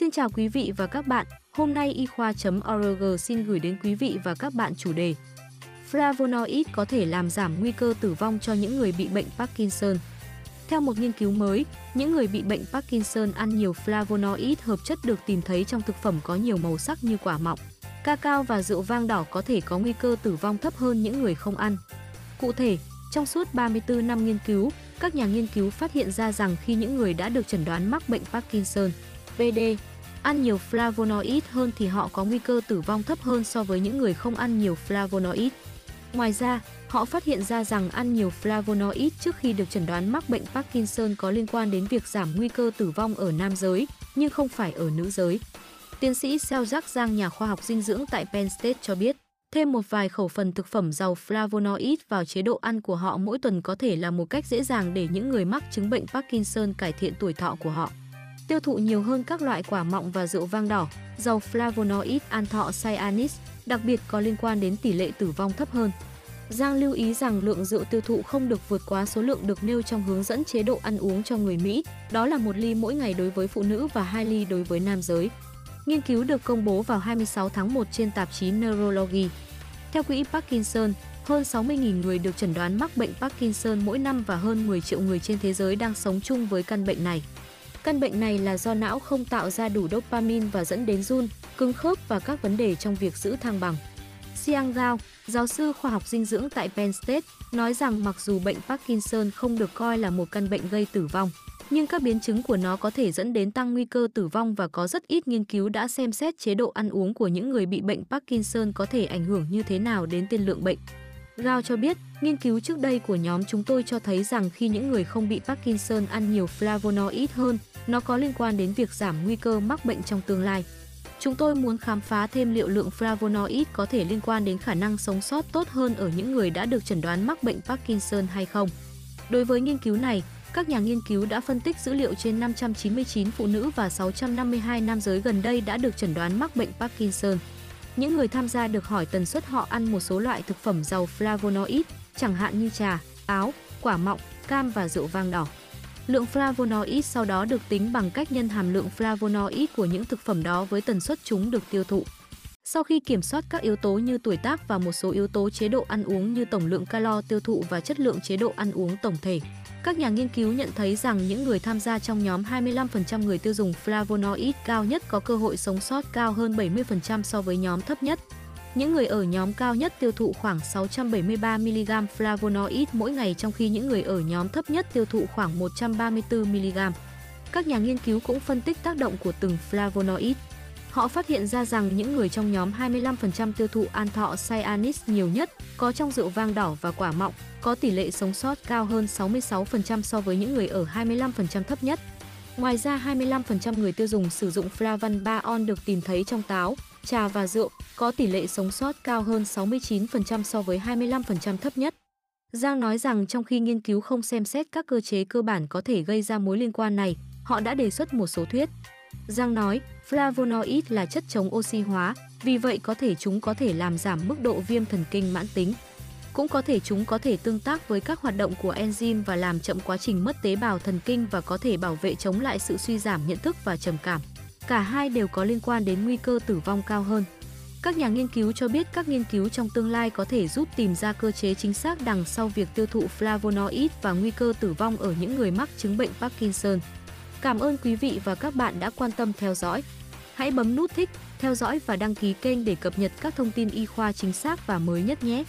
Xin chào quý vị và các bạn, hôm nay y khoa.org xin gửi đến quý vị và các bạn chủ đề Flavonoid có thể làm giảm nguy cơ tử vong cho những người bị bệnh Parkinson. Theo một nghiên cứu mới, những người bị bệnh Parkinson ăn nhiều flavonoid hợp chất được tìm thấy trong thực phẩm có nhiều màu sắc như quả mọng. Cacao và rượu vang đỏ có thể có nguy cơ tử vong thấp hơn những người không ăn. Cụ thể, trong suốt 34 năm nghiên cứu, các nhà nghiên cứu phát hiện ra rằng khi những người đã được chẩn đoán mắc bệnh Parkinson, PD, ăn nhiều flavonoid hơn thì họ có nguy cơ tử vong thấp hơn so với những người không ăn nhiều flavonoid. Ngoài ra, họ phát hiện ra rằng ăn nhiều flavonoid trước khi được chẩn đoán mắc bệnh Parkinson có liên quan đến việc giảm nguy cơ tử vong ở nam giới, nhưng không phải ở nữ giới. Tiến sĩ Seo Jack Giang, nhà khoa học dinh dưỡng tại Penn State cho biết, thêm một vài khẩu phần thực phẩm giàu flavonoid vào chế độ ăn của họ mỗi tuần có thể là một cách dễ dàng để những người mắc chứng bệnh Parkinson cải thiện tuổi thọ của họ. Tiêu thụ nhiều hơn các loại quả mọng và rượu vang đỏ, giàu flavonoid anthocyanins, đặc biệt có liên quan đến tỷ lệ tử vong thấp hơn. Giang lưu ý rằng lượng rượu tiêu thụ không được vượt quá số lượng được nêu trong hướng dẫn chế độ ăn uống cho người Mỹ, đó là một ly mỗi ngày đối với phụ nữ và hai ly đối với nam giới. Nghiên cứu được công bố vào 26 tháng 1 trên tạp chí Neurology. Theo quỹ Parkinson, hơn 60.000 người được chẩn đoán mắc bệnh Parkinson mỗi năm và hơn 10 triệu người trên thế giới đang sống chung với căn bệnh này. Căn bệnh này là do não không tạo ra đủ dopamine và dẫn đến run, cứng khớp và các vấn đề trong việc giữ thăng bằng. Siang Gao, giáo sư khoa học dinh dưỡng tại Penn State, nói rằng mặc dù bệnh Parkinson không được coi là một căn bệnh gây tử vong, nhưng các biến chứng của nó có thể dẫn đến tăng nguy cơ tử vong và có rất ít nghiên cứu đã xem xét chế độ ăn uống của những người bị bệnh Parkinson có thể ảnh hưởng như thế nào đến tiên lượng bệnh. Gao cho biết, nghiên cứu trước đây của nhóm chúng tôi cho thấy rằng khi những người không bị Parkinson ăn nhiều flavonoid hơn, nó có liên quan đến việc giảm nguy cơ mắc bệnh trong tương lai. Chúng tôi muốn khám phá thêm liệu lượng flavonoid có thể liên quan đến khả năng sống sót tốt hơn ở những người đã được chẩn đoán mắc bệnh Parkinson hay không. Đối với nghiên cứu này, các nhà nghiên cứu đã phân tích dữ liệu trên 599 phụ nữ và 652 nam giới gần đây đã được chẩn đoán mắc bệnh Parkinson. Những người tham gia được hỏi tần suất họ ăn một số loại thực phẩm giàu flavonoid, chẳng hạn như trà, áo, quả mọng, cam và rượu vang đỏ. Lượng flavonoid sau đó được tính bằng cách nhân hàm lượng flavonoid của những thực phẩm đó với tần suất chúng được tiêu thụ. Sau khi kiểm soát các yếu tố như tuổi tác và một số yếu tố chế độ ăn uống như tổng lượng calo tiêu thụ và chất lượng chế độ ăn uống tổng thể, các nhà nghiên cứu nhận thấy rằng những người tham gia trong nhóm 25% người tiêu dùng flavonoid cao nhất có cơ hội sống sót cao hơn 70% so với nhóm thấp nhất. Những người ở nhóm cao nhất tiêu thụ khoảng 673 mg flavonoid mỗi ngày, trong khi những người ở nhóm thấp nhất tiêu thụ khoảng 134 mg. Các nhà nghiên cứu cũng phân tích tác động của từng flavonoid. Họ phát hiện ra rằng những người trong nhóm 25% tiêu thụ an thọ cyanis nhiều nhất có trong rượu vang đỏ và quả mọng có tỷ lệ sống sót cao hơn 66% so với những người ở 25% thấp nhất. Ngoài ra 25% người tiêu dùng sử dụng flavan 3-on được tìm thấy trong táo, trà và rượu có tỷ lệ sống sót cao hơn 69% so với 25% thấp nhất. Giang nói rằng trong khi nghiên cứu không xem xét các cơ chế cơ bản có thể gây ra mối liên quan này, họ đã đề xuất một số thuyết. Giang nói, flavonoid là chất chống oxy hóa, vì vậy có thể chúng có thể làm giảm mức độ viêm thần kinh mãn tính. Cũng có thể chúng có thể tương tác với các hoạt động của enzyme và làm chậm quá trình mất tế bào thần kinh và có thể bảo vệ chống lại sự suy giảm nhận thức và trầm cảm. Cả hai đều có liên quan đến nguy cơ tử vong cao hơn. Các nhà nghiên cứu cho biết các nghiên cứu trong tương lai có thể giúp tìm ra cơ chế chính xác đằng sau việc tiêu thụ flavonoid và nguy cơ tử vong ở những người mắc chứng bệnh Parkinson. Cảm ơn quý vị và các bạn đã quan tâm theo dõi. Hãy bấm nút thích, theo dõi và đăng ký kênh để cập nhật các thông tin y khoa chính xác và mới nhất nhé.